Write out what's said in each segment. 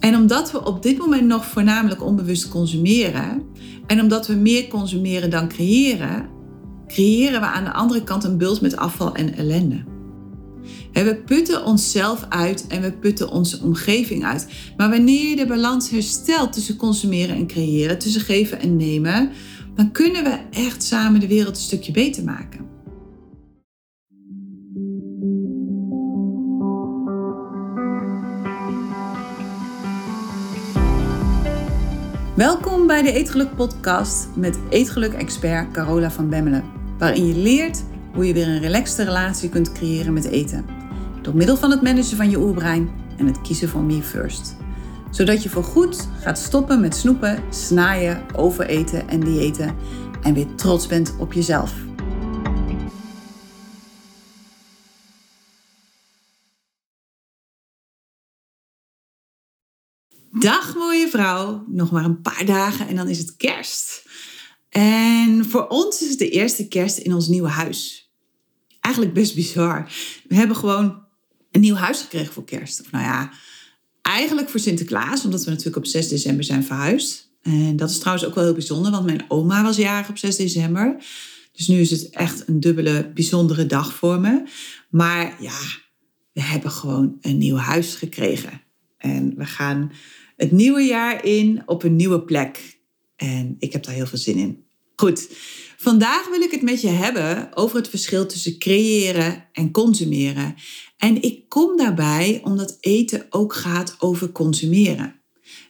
En omdat we op dit moment nog voornamelijk onbewust consumeren en omdat we meer consumeren dan creëren, creëren we aan de andere kant een bult met afval en ellende. We putten onszelf uit en we putten onze omgeving uit. Maar wanneer je de balans herstelt tussen consumeren en creëren, tussen geven en nemen, dan kunnen we echt samen de wereld een stukje beter maken. Welkom bij de Eetgeluk Podcast met Eetgeluk-expert Carola van Bemmelen, waarin je leert hoe je weer een relaxte relatie kunt creëren met eten. Door middel van het managen van je oerbrein en het kiezen van me first. Zodat je voorgoed gaat stoppen met snoepen, snaaien, overeten en diëten en weer trots bent op jezelf. Dag mooie vrouw, nog maar een paar dagen en dan is het kerst. En voor ons is het de eerste kerst in ons nieuwe huis. Eigenlijk best bizar. We hebben gewoon een nieuw huis gekregen voor kerst. Nou ja, eigenlijk voor Sinterklaas, omdat we natuurlijk op 6 december zijn verhuisd. En dat is trouwens ook wel heel bijzonder, want mijn oma was jarig op 6 december. Dus nu is het echt een dubbele bijzondere dag voor me. Maar ja, we hebben gewoon een nieuw huis gekregen. En we gaan het nieuwe jaar in op een nieuwe plek. En ik heb daar heel veel zin in. Goed, vandaag wil ik het met je hebben over het verschil tussen creëren en consumeren. En ik kom daarbij omdat eten ook gaat over consumeren.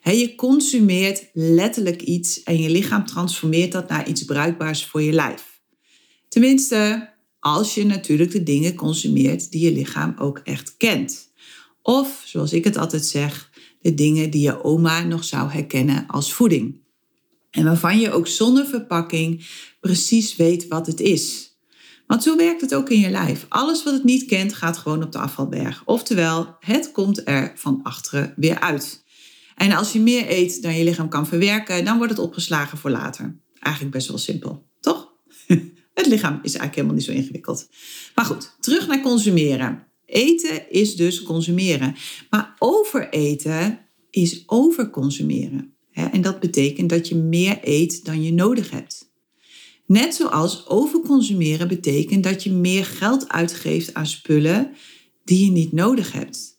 je consumeert letterlijk iets en je lichaam transformeert dat naar iets bruikbaars voor je lijf. Tenminste, als je natuurlijk de dingen consumeert die je lichaam ook echt kent. Of, zoals ik het altijd zeg, de dingen die je oma nog zou herkennen als voeding. En waarvan je ook zonder verpakking precies weet wat het is. Want zo werkt het ook in je lijf. Alles wat het niet kent gaat gewoon op de afvalberg. Oftewel, het komt er van achteren weer uit. En als je meer eet dan je lichaam kan verwerken, dan wordt het opgeslagen voor later. Eigenlijk best wel simpel, toch? Het lichaam is eigenlijk helemaal niet zo ingewikkeld. Maar goed, terug naar consumeren. Eten is dus consumeren. Maar overeten is overconsumeren. En dat betekent dat je meer eet dan je nodig hebt. Net zoals overconsumeren betekent dat je meer geld uitgeeft aan spullen die je niet nodig hebt.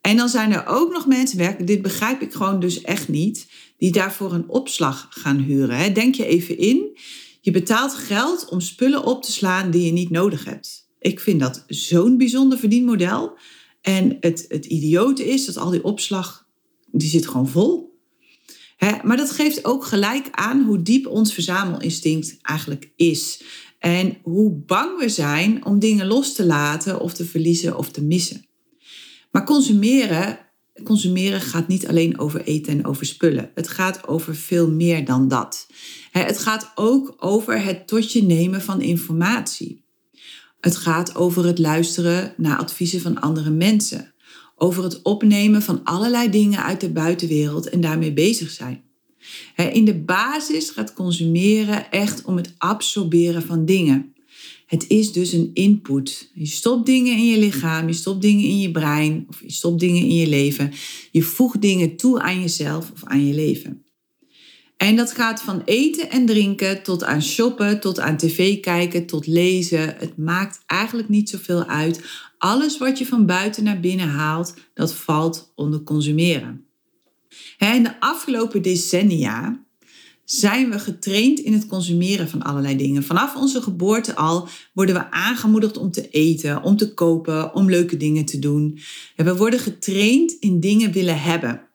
En dan zijn er ook nog mensen, dit begrijp ik gewoon dus echt niet, die daarvoor een opslag gaan huren. Denk je even in, je betaalt geld om spullen op te slaan die je niet nodig hebt. Ik vind dat zo'n bijzonder verdienmodel. En het, het idiote is dat al die opslag, die zit gewoon vol. maar dat geeft ook gelijk aan hoe diep ons versamelinstinct eigenlijk is. En hoe bang we zijn om dingen los te laten of te verliezen of te missen. Maar consumeren, consumeren gaat niet alleen over eten en over spullen. Het gaat over veel meer dan dat. Het gaat ook over het tot je nemen van informatie. Het gaat over het luisteren naar adviezen van andere mensen. Over het opnemen van allerlei dingen uit de buitenwereld en daarmee bezig zijn. In de basis gaat consumeren echt om het absorberen van dingen. Het is dus een input. Je stopt dingen in je lichaam, je stopt dingen in je brein of je stopt dingen in je leven. Je voegt dingen toe aan jezelf of aan je leven. En dat gaat van eten en drinken tot aan shoppen, tot aan tv kijken, tot lezen. Het maakt eigenlijk niet zoveel uit. Alles wat je van buiten naar binnen haalt, dat valt onder consumeren. In de afgelopen decennia zijn we getraind in het consumeren van allerlei dingen. Vanaf onze geboorte al worden we aangemoedigd om te eten, om te kopen, om leuke dingen te doen. we worden getraind in dingen willen hebben.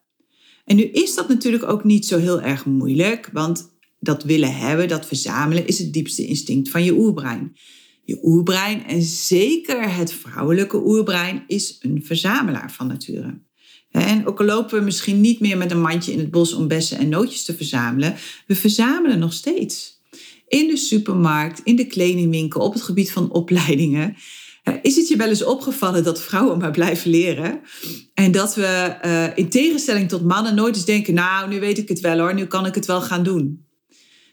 En nu is dat natuurlijk ook niet zo heel erg moeilijk, want dat willen hebben, dat verzamelen, is het diepste instinct van je oerbrein. Je oerbrein, en zeker het vrouwelijke oerbrein, is een verzamelaar van nature. En ook al lopen we misschien niet meer met een mandje in het bos om bessen en nootjes te verzamelen, we verzamelen nog steeds. In de supermarkt, in de kledingwinkel, op het gebied van opleidingen. Is het je wel eens opgevallen dat vrouwen maar blijven leren? En dat we uh, in tegenstelling tot mannen nooit eens denken: Nou, nu weet ik het wel hoor, nu kan ik het wel gaan doen.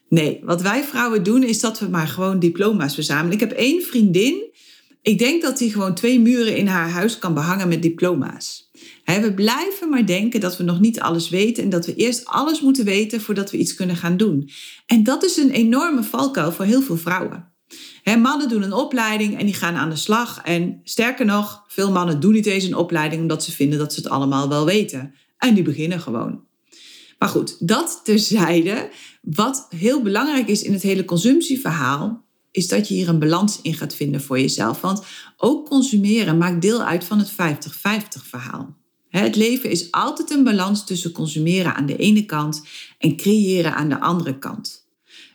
Nee, wat wij vrouwen doen is dat we maar gewoon diploma's verzamelen. Ik heb één vriendin, ik denk dat die gewoon twee muren in haar huis kan behangen met diploma's. we blijven maar denken dat we nog niet alles weten en dat we eerst alles moeten weten voordat we iets kunnen gaan doen. En dat is een enorme valkuil voor heel veel vrouwen. Mannen doen een opleiding en die gaan aan de slag. En sterker nog, veel mannen doen niet eens een opleiding omdat ze vinden dat ze het allemaal wel weten. En die beginnen gewoon. Maar goed, dat terzijde. Wat heel belangrijk is in het hele consumptieverhaal, is dat je hier een balans in gaat vinden voor jezelf. Want ook consumeren maakt deel uit van het 50-50 verhaal. Het leven is altijd een balans tussen consumeren aan de ene kant en creëren aan de andere kant.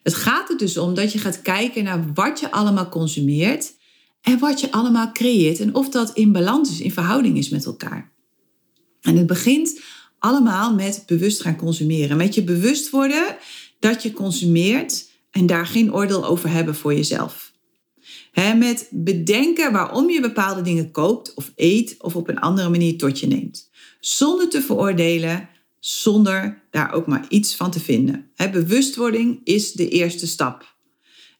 Het gaat er dus om dat je gaat kijken naar wat je allemaal consumeert en wat je allemaal creëert en of dat in balans is, in verhouding is met elkaar. En het begint allemaal met bewust gaan consumeren. Met je bewust worden dat je consumeert en daar geen oordeel over hebben voor jezelf. met bedenken waarom je bepaalde dingen koopt of eet of op een andere manier tot je neemt. Zonder te veroordelen, zonder daar ook maar iets van te vinden. bewustwording is de eerste stap.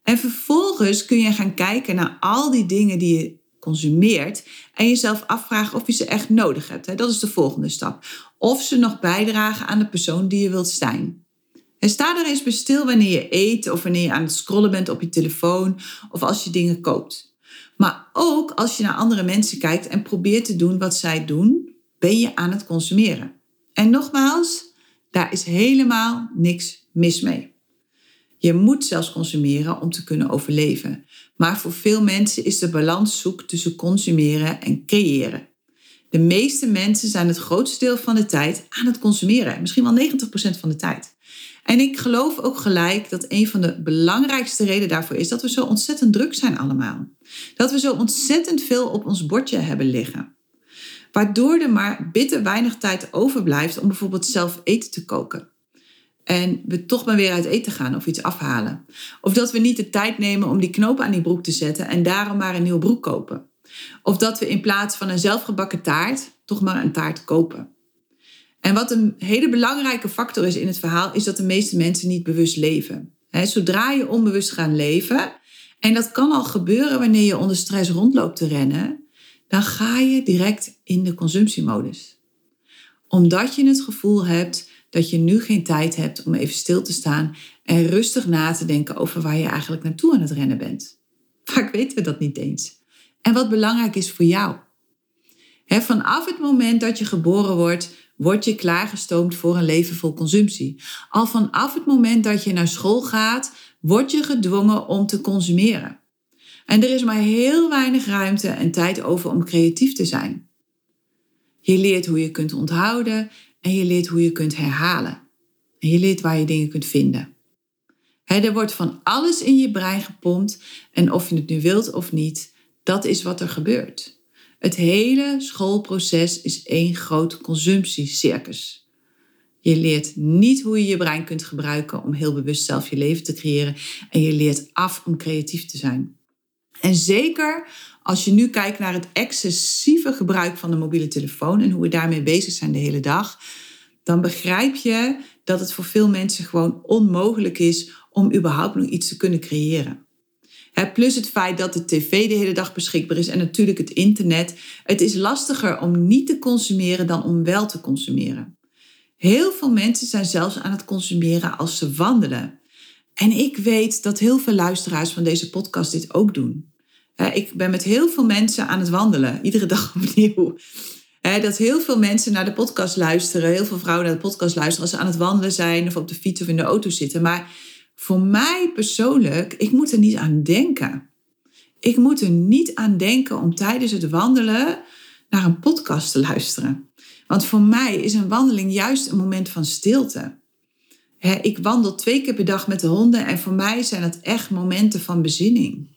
En vervolgens kun je gaan kijken naar al die dingen die je consumeert en jezelf afvragen of je ze echt nodig hebt. Dat is de volgende stap. Of ze nog bijdragen aan de persoon die je wilt zijn. En sta er eens bij stil wanneer je eet of wanneer je aan het scrollen bent op je telefoon of als je dingen koopt. Maar ook als je naar andere mensen kijkt en probeert te doen wat zij doen, ben je aan het consumeren. En nogmaals, daar is helemaal niks mis mee. Je moet zelfs consumeren om te kunnen overleven. Maar voor veel mensen is de balans zoek tussen consumeren en creëren. De meeste mensen zijn het grootste deel van de tijd aan het consumeren. Misschien wel 90% van de tijd. En ik geloof ook gelijk dat een van de belangrijkste redenen daarvoor is dat we zo ontzettend druk zijn allemaal. Dat we zo ontzettend veel op ons bordje hebben liggen. Waardoor er maar bitter weinig tijd overblijft om bijvoorbeeld zelf eten te koken. En we toch maar weer uit eten gaan of iets afhalen. Of dat we niet de tijd nemen om die knoop aan die broek te zetten en daarom maar een nieuwe broek kopen. Of dat we in plaats van een zelfgebakken taart toch maar een taart kopen. En wat een hele belangrijke factor is in het verhaal, is dat de meeste mensen niet bewust leven. zodra je onbewust gaat leven, en dat kan al gebeuren wanneer je onder stress rondloopt te rennen, dan ga je direct in de consumptiemodus. Omdat je het gevoel hebt dat je nu geen tijd hebt om even stil te staan en rustig na te denken over waar je eigenlijk naartoe aan het rennen bent. Vaak weten we dat niet eens. En wat belangrijk is voor jou. vanaf het moment dat je geboren wordt, word je klaargestoomd voor een leven vol consumptie. Al vanaf het moment dat je naar school gaat, word je gedwongen om te consumeren. En er is maar heel weinig ruimte en tijd over om creatief te zijn. Je leert hoe je kunt onthouden en je leert hoe je kunt herhalen. En je leert waar je dingen kunt vinden. er wordt van alles in je brein gepompt en of je het nu wilt of niet, dat is wat er gebeurt. Het hele schoolproces is één groot consumptiecircus. Je leert niet hoe je je brein kunt gebruiken om heel bewust zelf je leven te creëren. En je leert af om creatief te zijn. En zeker als je nu kijkt naar het excessieve gebruik van de mobiele telefoon en hoe we daarmee bezig zijn de hele dag, dan begrijp je dat het voor veel mensen gewoon onmogelijk is om überhaupt nog iets te kunnen creëren plus het feit dat de tv de hele dag beschikbaar is en natuurlijk het internet. Het is lastiger om niet te consumeren dan om wel te consumeren. Heel veel mensen zijn zelfs aan het consumeren als ze wandelen. En ik weet dat heel veel luisteraars van deze podcast dit ook doen. Ik ben met heel veel mensen aan het wandelen, iedere dag opnieuw. Dat heel veel mensen naar de podcast luisteren, heel veel vrouwen naar de podcast luisteren als ze aan het wandelen zijn of op de fiets of in de auto zitten. Maar voor mij persoonlijk, ik moet er niet aan denken. Ik moet er niet aan denken om tijdens het wandelen naar een podcast te luisteren. Want voor mij is een wandeling juist een moment van stilte. Ik wandel twee keer per dag met de honden en voor mij zijn dat echt momenten van bezinning.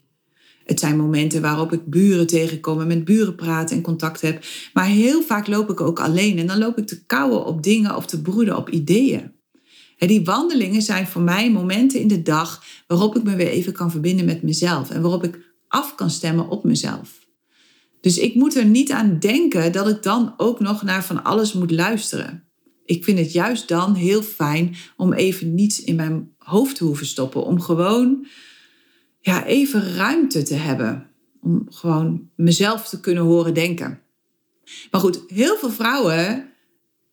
Het zijn momenten waarop ik buren tegenkom en met buren praat en contact heb. Maar heel vaak loop ik ook alleen en dan loop ik te kauwen op dingen of te broeden op ideeën. Die wandelingen zijn voor mij momenten in de dag waarop ik me weer even kan verbinden met mezelf en waarop ik af kan stemmen op mezelf. Dus ik moet er niet aan denken dat ik dan ook nog naar van alles moet luisteren. Ik vind het juist dan heel fijn om even niets in mijn hoofd te hoeven stoppen. Om gewoon ja, even ruimte te hebben. Om gewoon mezelf te kunnen horen denken. Maar goed, heel veel vrouwen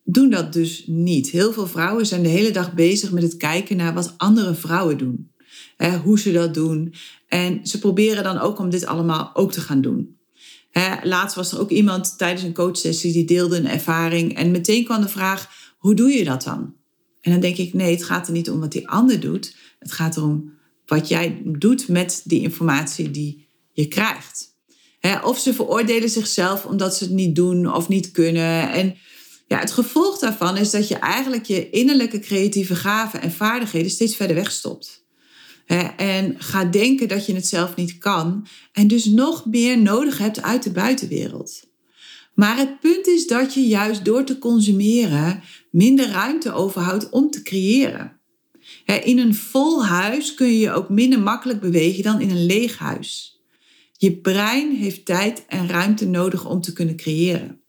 doen dat dus niet. Heel veel vrouwen zijn de hele dag bezig met het kijken naar wat andere vrouwen doen. hoe ze dat doen. En ze proberen dan ook om dit allemaal ook te gaan doen. laatst was er ook iemand tijdens een coachsessie die deelde een ervaring. En meteen kwam de vraag, hoe doe je dat dan? En dan denk ik, nee, het gaat er niet om wat die ander doet. Het gaat erom wat jij doet met die informatie die je krijgt. of ze veroordelen zichzelf omdat ze het niet doen of niet kunnen. En ja, het gevolg daarvan is dat je eigenlijk je innerlijke creatieve gaven en vaardigheden steeds verder wegstopt. En gaat denken dat je het zelf niet kan en dus nog meer nodig hebt uit de buitenwereld. Maar het punt is dat je juist door te consumeren minder ruimte overhoudt om te creëren. In een vol huis kun je je ook minder makkelijk bewegen dan in een leeg huis. Je brein heeft tijd en ruimte nodig om te kunnen creëren.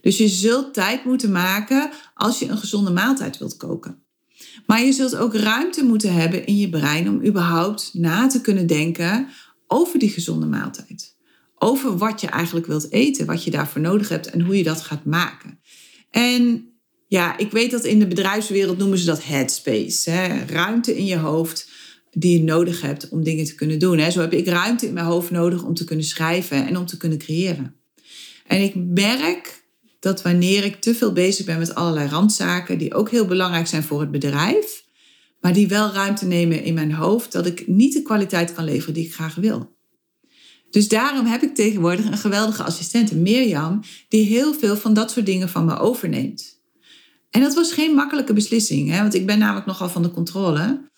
Dus je zult tijd moeten maken als je een gezonde maaltijd wilt koken. Maar je zult ook ruimte moeten hebben in je brein om überhaupt na te kunnen denken over die gezonde maaltijd. Over wat je eigenlijk wilt eten, wat je daarvoor nodig hebt en hoe je dat gaat maken. En ja, ik weet dat in de bedrijfswereld noemen ze dat headspace. Hè? Ruimte in je hoofd die je nodig hebt om dingen te kunnen doen. Hè? Zo heb ik ruimte in mijn hoofd nodig om te kunnen schrijven en om te kunnen creëren. En ik merk dat wanneer ik te veel bezig ben met allerlei randzaken, die ook heel belangrijk zijn voor het bedrijf, maar die wel ruimte nemen in mijn hoofd, dat ik niet de kwaliteit kan leveren die ik graag wil. Dus daarom heb ik tegenwoordig een geweldige assistente, Mirjam, die heel veel van dat soort dingen van me overneemt. En dat was geen makkelijke beslissing, hè? want ik ben namelijk nogal van de controle,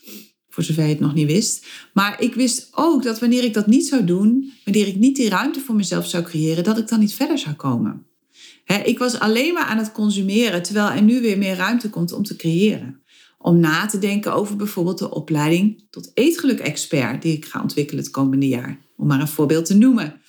voor zover je het nog niet wist. Maar ik wist ook dat wanneer ik dat niet zou doen, wanneer ik niet die ruimte voor mezelf zou creëren, dat ik dan niet verder zou komen. ik was alleen maar aan het consumeren, terwijl er nu weer meer ruimte komt om te creëren. Om na te denken over bijvoorbeeld de opleiding tot eetgeluk-expert die ik ga ontwikkelen het komende jaar. Om maar een voorbeeld te noemen.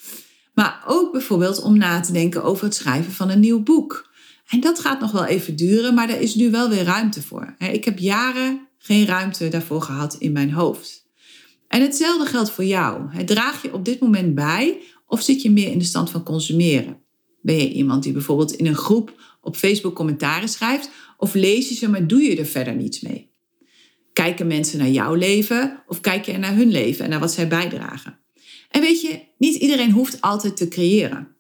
Maar ook bijvoorbeeld om na te denken over het schrijven van een nieuw boek. En dat gaat nog wel even duren, maar daar is nu wel weer ruimte voor. Ik heb jaren geen ruimte daarvoor gehad in mijn hoofd. En hetzelfde geldt voor jou. Draag je op dit moment bij of zit je meer in de stand van consumeren? Ben je iemand die bijvoorbeeld in een groep op Facebook commentaren schrijft of lees je ze, maar doe je er verder niets mee? Kijken mensen naar jouw leven of kijk je naar hun leven en naar wat zij bijdragen? En weet je, niet iedereen hoeft altijd te creëren.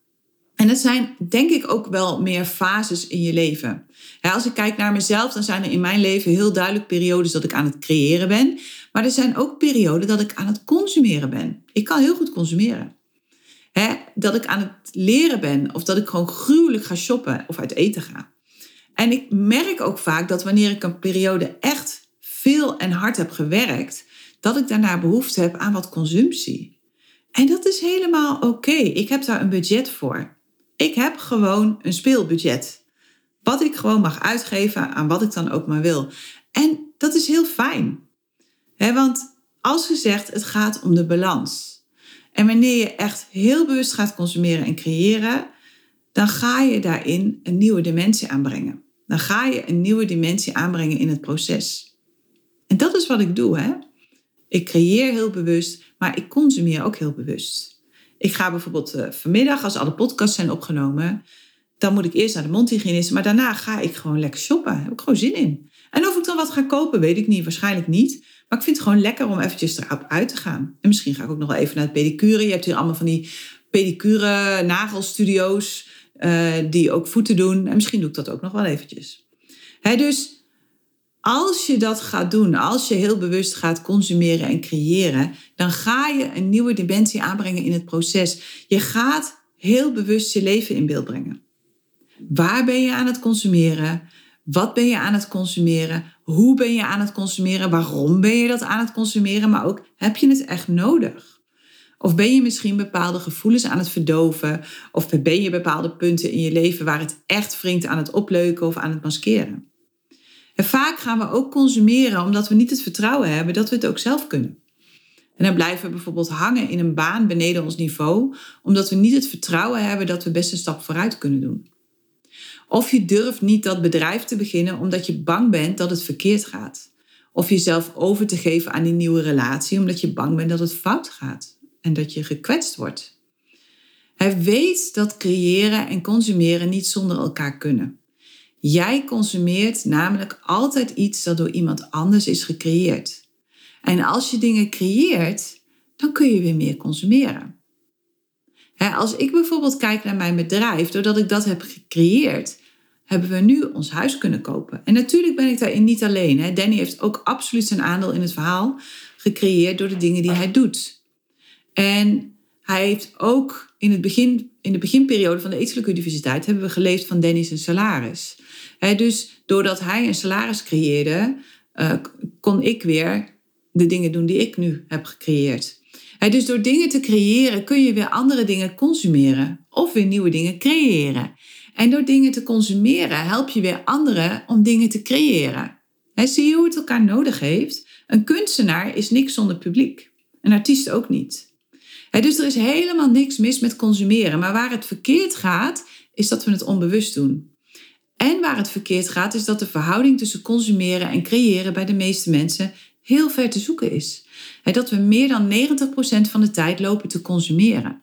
En dat zijn denk ik ook wel meer fases in je leven. als ik kijk naar mezelf, dan zijn er in mijn leven heel duidelijk periodes dat ik aan het creëren ben. Maar er zijn ook perioden dat ik aan het consumeren ben. Ik kan heel goed consumeren. dat ik aan het leren ben of dat ik gewoon gruwelijk ga shoppen of uit eten ga. En ik merk ook vaak dat wanneer ik een periode echt veel en hard heb gewerkt, dat ik daarna behoefte heb aan wat consumptie. En dat is helemaal oké. Ik heb daar een budget voor. Ik heb gewoon een speelbudget. Wat ik gewoon mag uitgeven aan wat ik dan ook maar wil. En dat is heel fijn. want als gezegd, het gaat om de balans. En wanneer je echt heel bewust gaat consumeren en creëren, dan ga je daarin een nieuwe dimensie aanbrengen. Dan ga je een nieuwe dimensie aanbrengen in het proces. En dat is wat ik doe. Hè? Ik creëer heel bewust, maar ik consumeer ook heel bewust. Ik ga bijvoorbeeld uh, vanmiddag, als alle podcasts zijn opgenomen, dan moet ik eerst naar de mondhygiënist. Maar daarna ga ik gewoon lekker shoppen. Daar heb ik gewoon zin in. En of ik dan wat ga kopen, weet ik niet. Waarschijnlijk niet. Maar ik vind het gewoon lekker om eventjes erop uit te gaan. En misschien ga ik ook nog wel even naar het pedicure. Je hebt hier allemaal van die pedicure nagelstudio's uh, die ook voeten doen. En misschien doe ik dat ook nog wel eventjes. Dus als je dat gaat doen, als je heel bewust gaat consumeren en creëren, dan ga je een nieuwe dimensie aanbrengen in het proces. Je gaat heel bewust je leven in beeld brengen. Waar ben je aan het consumeren? Wat ben je aan het consumeren? Hoe ben je aan het consumeren? Waarom ben je dat aan het consumeren? Maar ook, heb je het echt nodig? Of ben je misschien bepaalde gevoelens aan het verdoven? Of ben je bepaalde punten in je leven waar het echt wringt aan het opleuken of aan het maskeren? En vaak gaan we ook consumeren omdat we niet het vertrouwen hebben dat we het ook zelf kunnen. En dan blijven we bijvoorbeeld hangen in een baan beneden ons niveau, omdat we niet het vertrouwen hebben dat we best een stap vooruit kunnen doen. Of je durft niet dat bedrijf te beginnen omdat je bang bent dat het verkeerd gaat. Of jezelf over te geven aan die nieuwe relatie omdat je bang bent dat het fout gaat en dat je gekwetst wordt. Hij weet dat creëren en consumeren niet zonder elkaar kunnen. Jij consumeert namelijk altijd iets dat door iemand anders is gecreëerd. En als je dingen creëert, dan kun je weer meer consumeren. als ik bijvoorbeeld kijk naar mijn bedrijf, doordat ik dat heb gecreëerd, hebben we nu ons huis kunnen kopen. En natuurlijk ben ik daarin niet alleen. Danny heeft ook absoluut zijn aandeel in het verhaal gecreëerd door de dingen die hij doet. En hij heeft ook in, het begin, in de beginperiode van de Etelijke Universiteit hebben we geleefd van Danny's salaris. Dus doordat hij een salaris creëerde, uh, kon ik weer de dingen doen die ik nu heb gecreëerd. dus door dingen te creëren kun je weer andere dingen consumeren of weer nieuwe dingen creëren. En door dingen te consumeren help je weer anderen om dingen te creëren. zie je hoe het elkaar nodig heeft? Een kunstenaar is niks zonder publiek. Een artiest ook niet. dus er is helemaal niks mis met consumeren. Maar waar het verkeerd gaat, is dat we het onbewust doen. En waar het verkeerd gaat, is dat de verhouding tussen consumeren en creëren bij de meeste mensen heel ver te zoeken is. Dat we meer dan 90% van de tijd lopen te consumeren.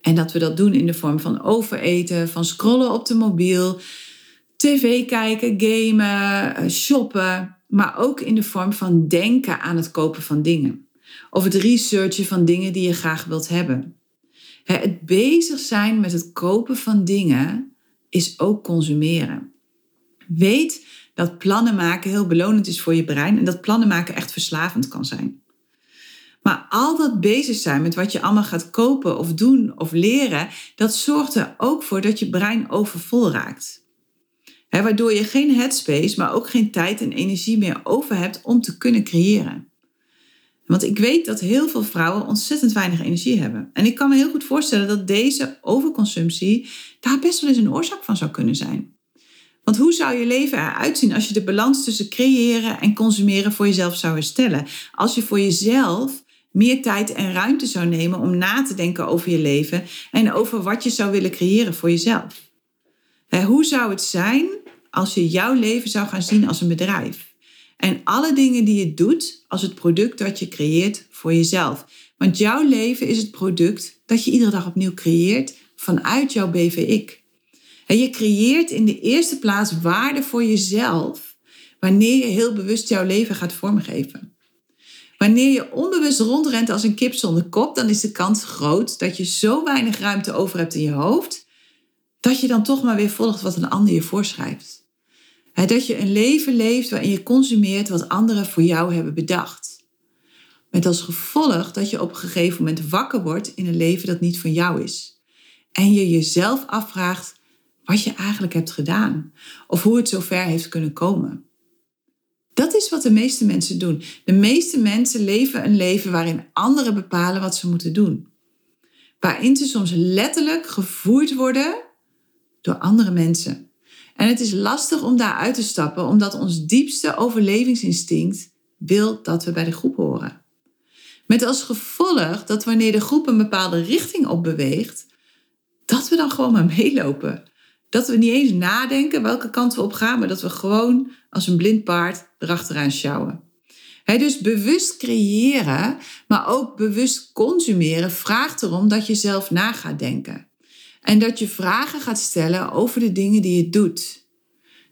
En dat we dat doen in de vorm van overeten, van scrollen op de mobiel, tv kijken, gamen, eh, shoppen, maar ook in de vorm van denken aan het kopen van dingen. Of het researchen van dingen die je graag wilt hebben. Het bezig zijn met het kopen van dingen is ook consumeren. Weet dat plannen maken heel belonend is voor je brein en dat plannen maken echt verslavend kan zijn. Maar al dat bezig zijn met wat je allemaal gaat kopen of doen of leren, dat zorgt er ook voor dat je brein overvol raakt. waardoor je geen headspace, maar ook geen tijd en energie meer over hebt om te kunnen creëren. Want ik weet dat heel veel vrouwen ontzettend weinig energie hebben. En ik kan me heel goed voorstellen dat deze overconsumptie daar best wel eens een oorzaak van zou kunnen zijn. Want hoe zou je leven eruit zien als je de balans tussen creëren en consumeren voor jezelf zou herstellen? Als je voor jezelf meer tijd en ruimte zou nemen om na te denken over je leven en over wat je zou willen creëren voor jezelf. Hoe zou het zijn als je jouw leven zou gaan zien als een bedrijf? En alle dingen die je doet als het product dat je creëert voor jezelf. Want jouw leven is het product dat je iedere dag opnieuw creëert vanuit jouw BVIK. En je creëert in de eerste plaats waarde voor jezelf wanneer je heel bewust jouw leven gaat vormgeven. Wanneer je onbewust rondrent als een kip zonder kop, dan is de kans groot dat je zo weinig ruimte over hebt in je hoofd, dat je dan toch maar weer volgt wat een ander je voorschrijft. Dat je een leven leeft waarin je consumeert wat anderen voor jou hebben bedacht. Met als gevolg dat je op een gegeven moment wakker wordt in een leven dat niet van jou is. En je jezelf afvraagt wat je eigenlijk hebt gedaan of hoe het zover heeft kunnen komen. Dat is wat de meeste mensen doen. De meeste mensen leven een leven waarin anderen bepalen wat ze moeten doen. Waarin ze soms letterlijk gevoerd worden door andere mensen. En het is lastig om daar uit te stappen, omdat ons diepste overlevingsinstinct wil dat we bij de groep horen. Met als gevolg dat wanneer de groep een bepaalde richting op beweegt, dat we dan gewoon maar meelopen. Dat we niet eens nadenken welke kant we op gaan, maar dat we gewoon als een blind paard erachteraan sjouwen. dus bewust creëren, maar ook bewust consumeren, vraagt erom dat je zelf na gaat denken. En dat je vragen gaat stellen over de dingen die je doet.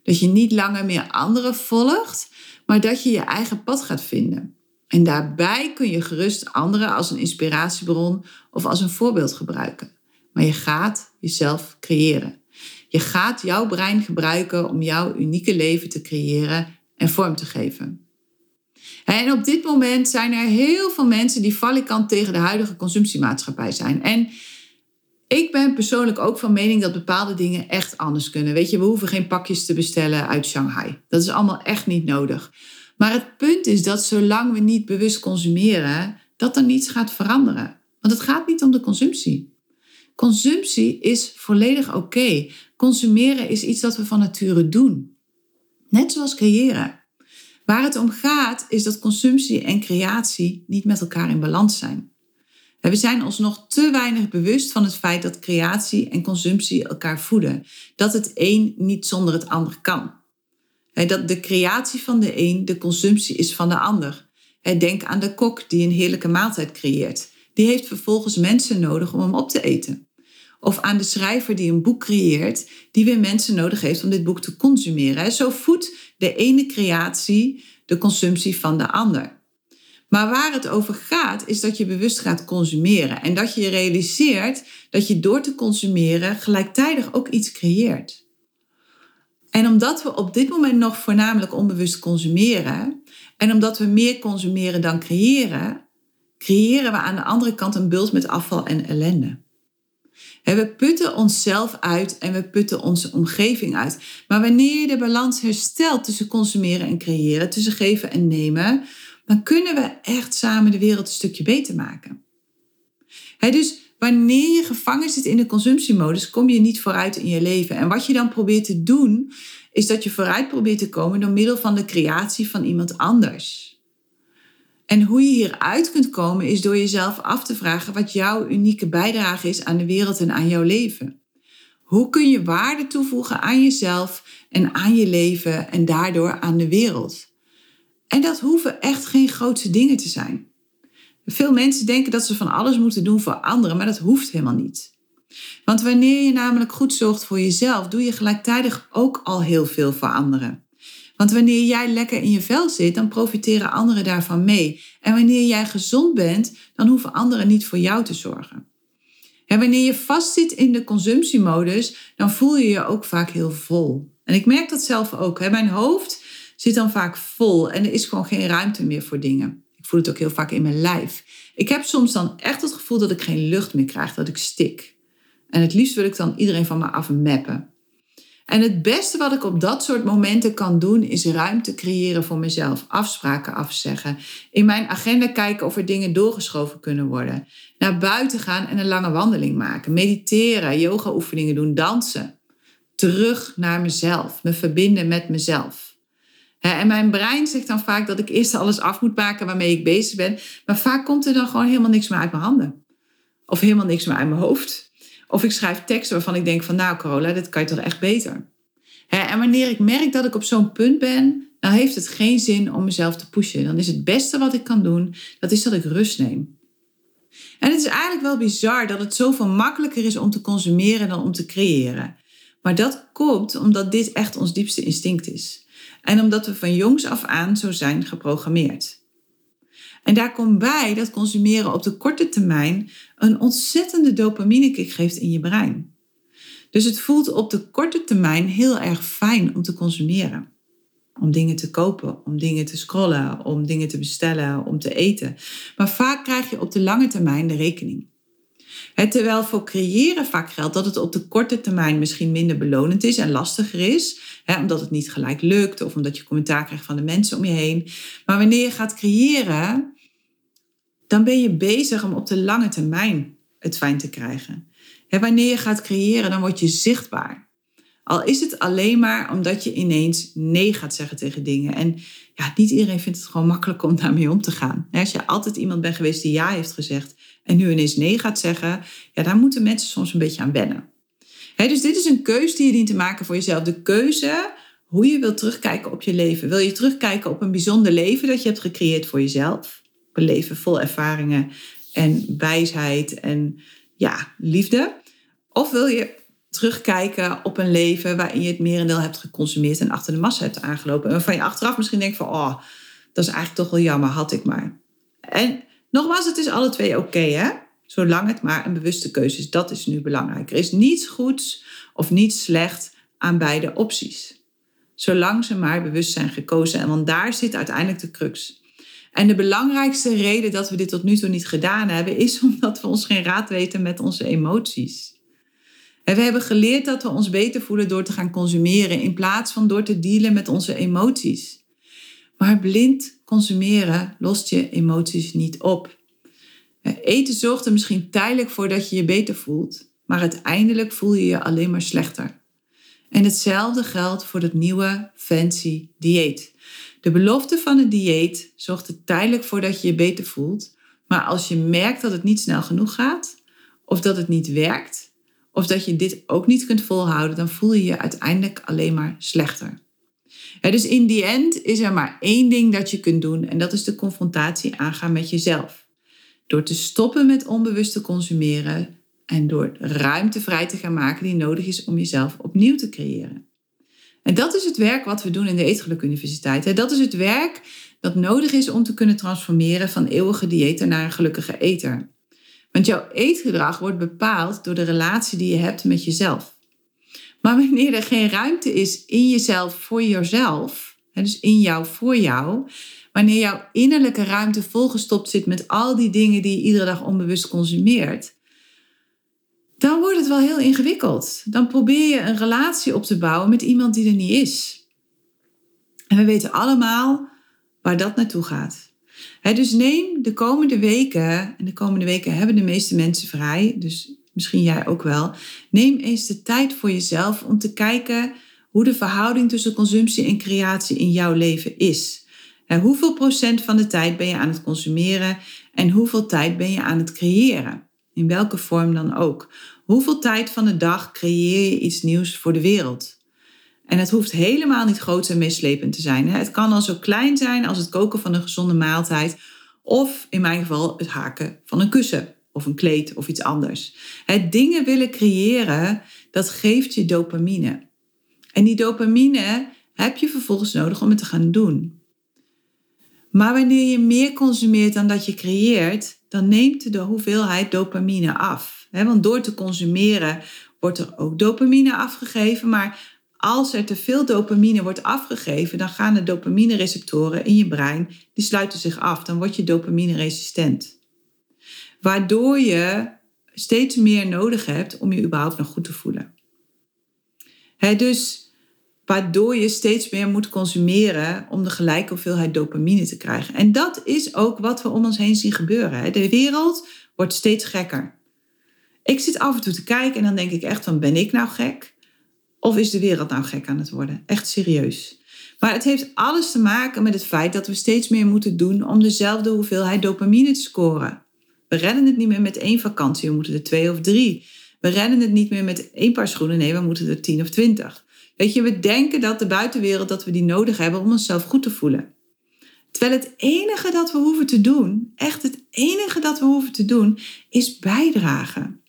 Dat je niet langer meer anderen volgt, maar dat je je eigen pad gaat vinden. En daarbij kun je gerust anderen als een inspiratiebron of als een voorbeeld gebruiken. Maar je gaat jezelf creëren. Je gaat jouw brein gebruiken om jouw unieke leven te creëren en vorm te geven. En op dit moment zijn er heel veel mensen die valikant tegen de huidige consumptiemaatschappij zijn. En ik ben persoonlijk ook van mening dat bepaalde dingen echt anders kunnen. Weet je, we hoeven geen pakjes te bestellen uit Shanghai. Dat is allemaal echt niet nodig. Maar het punt is dat zolang we niet bewust consumeren, dat er niets gaat veranderen. Want het gaat niet om de consumptie. Consumptie is volledig oké. Consumeren is iets dat we van nature doen. Net zoals creëren. Waar het om gaat is dat consumptie en creatie niet met elkaar in balans zijn. We zijn ons nog te weinig bewust van het feit dat creatie en consumptie elkaar voeden. Dat het een niet zonder het ander kan. Dat de creatie van de een de consumptie is van de ander. Denk aan de kok die een heerlijke maaltijd creëert. Die heeft vervolgens mensen nodig om hem op te eten. of aan de schrijver die een boek creëert, die weer mensen nodig heeft om dit boek te consumeren. Zo voedt de ene creatie de consumptie van de ander. Maar waar het over gaat, is dat je bewust gaat consumeren en dat je je realiseert dat je door te consumeren gelijktijdig ook iets creëert. En omdat we op dit moment nog voornamelijk onbewust consumeren en omdat we meer consumeren dan creëren, creëren we aan de andere kant een bult met afval en ellende. We putten onszelf uit en we putten onze omgeving uit. Maar wanneer je de balans herstelt tussen consumeren en creëren, tussen geven en nemen, dan kunnen we echt samen de wereld een stukje beter maken. dus wanneer je gevangen zit in de consumptiemodus, kom je niet vooruit in je leven. En wat je dan probeert te doen, is dat je vooruit probeert te komen door middel van de creatie van iemand anders. En hoe je hieruit kunt komen is door jezelf af te vragen wat jouw unieke bijdrage is aan de wereld en aan jouw leven. Hoe kun je waarde toevoegen aan jezelf en aan je leven en daardoor aan de wereld? En dat hoeven echt geen grootse dingen te zijn. Veel mensen denken dat ze van alles moeten doen voor anderen, maar dat hoeft helemaal niet. Want wanneer je namelijk goed zorgt voor jezelf, doe je gelijktijdig ook al heel veel voor anderen. Want wanneer jij lekker in je vel zit, dan profiteren anderen daarvan mee. En wanneer jij gezond bent, dan hoeven anderen niet voor jou te zorgen. En wanneer je vastzit in de consumptiemodus, dan voel je je ook vaak heel vol. En ik merk dat zelf ook. Hè. Mijn hoofd zit dan vaak vol en er is gewoon geen ruimte meer voor dingen. Ik voel het ook heel vaak in mijn lijf. Ik heb soms dan echt het gevoel dat ik geen lucht meer krijg, dat ik stik. En het liefst wil ik dan iedereen van me afmeppen. En het beste wat ik op dat soort momenten kan doen, is ruimte creëren voor mezelf. Afspraken afzeggen. In mijn agenda kijken of er dingen doorgeschoven kunnen worden. Naar buiten gaan en een lange wandeling maken. Mediteren, yoga-oefeningen doen, dansen. Terug naar mezelf. Me verbinden met mezelf. En mijn brein zegt dan vaak dat ik eerst alles af moet maken waarmee ik bezig ben. Maar vaak komt er dan gewoon helemaal niks meer uit mijn handen. Of helemaal niks meer uit mijn hoofd. Of ik schrijf teksten waarvan ik denk van nou Carola, dit kan je toch echt beter. en wanneer ik merk dat ik op zo'n punt ben, dan heeft het geen zin om mezelf te pushen. Dan is het beste wat ik kan doen, dat is dat ik rust neem. En het is eigenlijk wel bizar dat het zoveel makkelijker is om te consumeren dan om te creëren. Maar dat komt omdat dit echt ons diepste instinct is. En omdat we van jongs af aan zo zijn geprogrammeerd. En daar komt bij dat consumeren op de korte termijn een ontzettende dopaminekick geeft in je brein. Dus het voelt op de korte termijn heel erg fijn om te consumeren. Om dingen te kopen, om dingen te scrollen, om dingen te bestellen, om te eten. Maar vaak krijg je op de lange termijn de rekening. Terwijl voor creëren vaak geldt dat het op de korte termijn misschien minder belonend is en lastiger is, omdat het niet gelijk lukt of omdat je commentaar krijgt van de mensen om je heen. Maar wanneer je gaat creëren, dan ben je bezig om op de lange termijn het fijn te krijgen. wanneer je gaat creëren, dan word je zichtbaar. Al is het alleen maar omdat je ineens nee gaat zeggen tegen dingen. En ja, niet iedereen vindt het gewoon makkelijk om daarmee om te gaan. Als je altijd iemand bent geweest die ja heeft gezegd en nu ineens nee gaat zeggen, ja, daar moeten mensen soms een beetje aan wennen. dus dit is een keuze die je dient te maken voor jezelf. De keuze hoe je wilt terugkijken op je leven. Wil je terugkijken op een bijzonder leven dat je hebt gecreëerd voor jezelf? een leven vol ervaringen en wijsheid en ja, liefde? Of wil je terugkijken op een leven waarin je het merendeel hebt geconsumeerd en achter de massa hebt aangelopen? En waarvan je achteraf misschien denkt van, oh, dat is eigenlijk toch wel jammer, had ik maar. En nogmaals, het is alle twee oké, hè? Zolang het maar een bewuste keuze is, dat is nu belangrijk. Er is niets goeds of niets slecht aan beide opties. Zolang ze maar bewust zijn gekozen. En want daar zit uiteindelijk de crux. En de belangrijkste reden dat we dit tot nu toe niet gedaan hebben, is omdat we ons geen raad weten met onze emoties. En we hebben geleerd dat we ons beter voelen door te gaan consumeren in plaats van door te dealen met onze emoties. Maar blind consumeren lost je emoties niet op. Eten zorgt er misschien tijdelijk voor dat je je beter voelt, maar uiteindelijk voel je je alleen maar slechter. En hetzelfde geldt voor het nieuwe fancy dieet. De belofte van het dieet zorgt er tijdelijk voor dat je je beter voelt. Maar als je merkt dat het niet snel genoeg gaat, of dat het niet werkt, of dat je dit ook niet kunt volhouden, dan voel je je uiteindelijk alleen maar slechter. Dus in die end is er maar één ding dat je kunt doen en dat is de confrontatie aangaan met jezelf. Door te stoppen met onbewust te consumeren En door ruimte vrij te gaan maken die nodig is om jezelf opnieuw te creëren. En dat is het werk wat we doen in de Eetgeluk Universiteit. Dat is het werk dat nodig is om te kunnen transformeren van eeuwige diëten naar een gelukkige eter. Want jouw eetgedrag wordt bepaald door de relatie die je hebt met jezelf. Maar wanneer er geen ruimte is in jezelf voor jezelf, dus in jou voor jou, wanneer jouw innerlijke ruimte volgestopt zit met al die dingen die je iedere dag onbewust consumeert, dan wordt het wel heel ingewikkeld. Dan probeer je een relatie op te bouwen met iemand die er niet is. En we weten allemaal waar dat naartoe gaat. dus neem de komende weken, en de komende weken hebben de meeste mensen vrij, dus misschien jij ook wel, neem eens de tijd voor jezelf om te kijken hoe de verhouding tussen consumptie en creatie in jouw leven is. Hoeveel procent van de tijd ben je aan het consumeren en hoeveel tijd ben je aan het creëren? In welke vorm dan ook. Hoeveel tijd van de dag creëer je iets nieuws voor de wereld? En het hoeft helemaal niet groot en meeslepend te zijn. Het kan al zo klein zijn als het koken van een gezonde maaltijd. Of in mijn geval het haken van een kussen of een kleed of iets anders. Dingen willen creëren, dat geeft je dopamine. En die dopamine heb je vervolgens nodig om het te gaan doen. Maar wanneer je meer consumeert dan dat je creëert, dan neemt de hoeveelheid dopamine af. Want door te consumeren wordt er ook dopamine afgegeven, maar als er te veel dopamine wordt afgegeven, dan gaan de dopamine-receptoren in je brein, die sluiten zich af. Dan word je dopamine-resistent. Waardoor je steeds meer nodig hebt om je überhaupt nog goed te voelen. dus waardoor je steeds meer moet consumeren om de gelijke hoeveelheid dopamine te krijgen. En dat is ook wat we om ons heen zien gebeuren. De wereld wordt steeds gekker. Ik zit af en toe te kijken en dan denk ik echt van ben ik nou gek? Of is de wereld nou gek aan het worden? Echt serieus. Maar het heeft alles te maken met het feit dat we steeds meer moeten doen om dezelfde hoeveelheid dopamine te scoren. We redden het niet meer met één vakantie, we moeten er twee of drie. We redden het niet meer met één paar schoenen, nee, we moeten er tien of twintig. Weet je, we denken dat de buitenwereld, dat we die nodig hebben om onszelf goed te voelen. Terwijl het enige dat we hoeven te doen, echt het enige dat we hoeven te doen, is bijdragen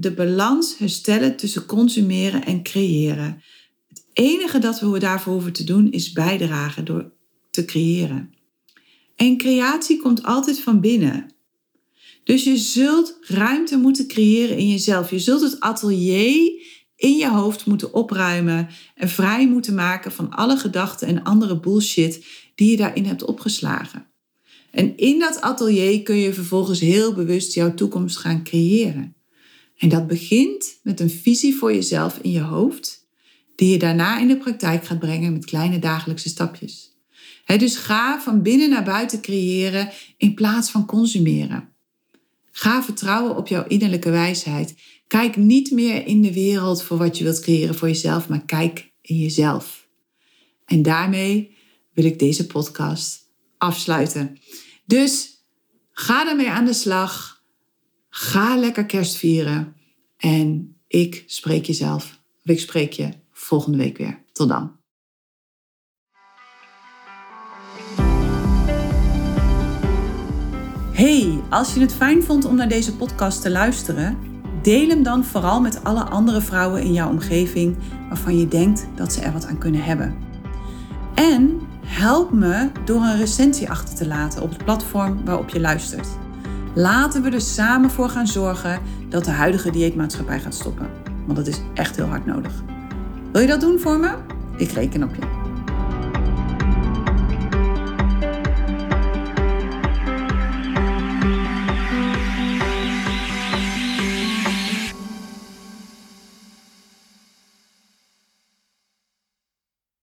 de balans herstellen tussen consumeren en creëren. Het enige dat we daarvoor hoeven te doen is bijdragen door te creëren. En creatie komt altijd van binnen. Dus je zult ruimte moeten creëren in jezelf. Je zult het atelier in je hoofd moeten opruimen en vrij moeten maken van alle gedachten en andere bullshit die je daarin hebt opgeslagen. En in dat atelier kun je vervolgens heel bewust jouw toekomst gaan creëren. En dat begint met een visie voor jezelf in je hoofd, die je daarna in de praktijk gaat brengen met kleine dagelijkse stapjes. Dus ga van binnen naar buiten creëren in plaats van consumeren. Ga vertrouwen op jouw innerlijke wijsheid. Kijk niet meer in de wereld voor wat je wilt creëren voor jezelf, maar kijk in jezelf. En daarmee wil ik deze podcast afsluiten. Dus ga ermee aan de slag. Ga lekker kerst vieren. En ik spreek jezelf, of ik spreek je volgende week weer. Tot dan. Hey, als je het fijn vond om naar deze podcast te luisteren, deel hem dan vooral met alle andere vrouwen in jouw omgeving waarvan je denkt dat ze er wat aan kunnen hebben. En help me door een recensie achter te laten op het platform waarop je luistert. Laten we er samen voor gaan zorgen dat de huidige dieetmaatschappij gaat stoppen. Want dat is echt heel hard nodig. Wil je dat doen voor me? Ik reken op je.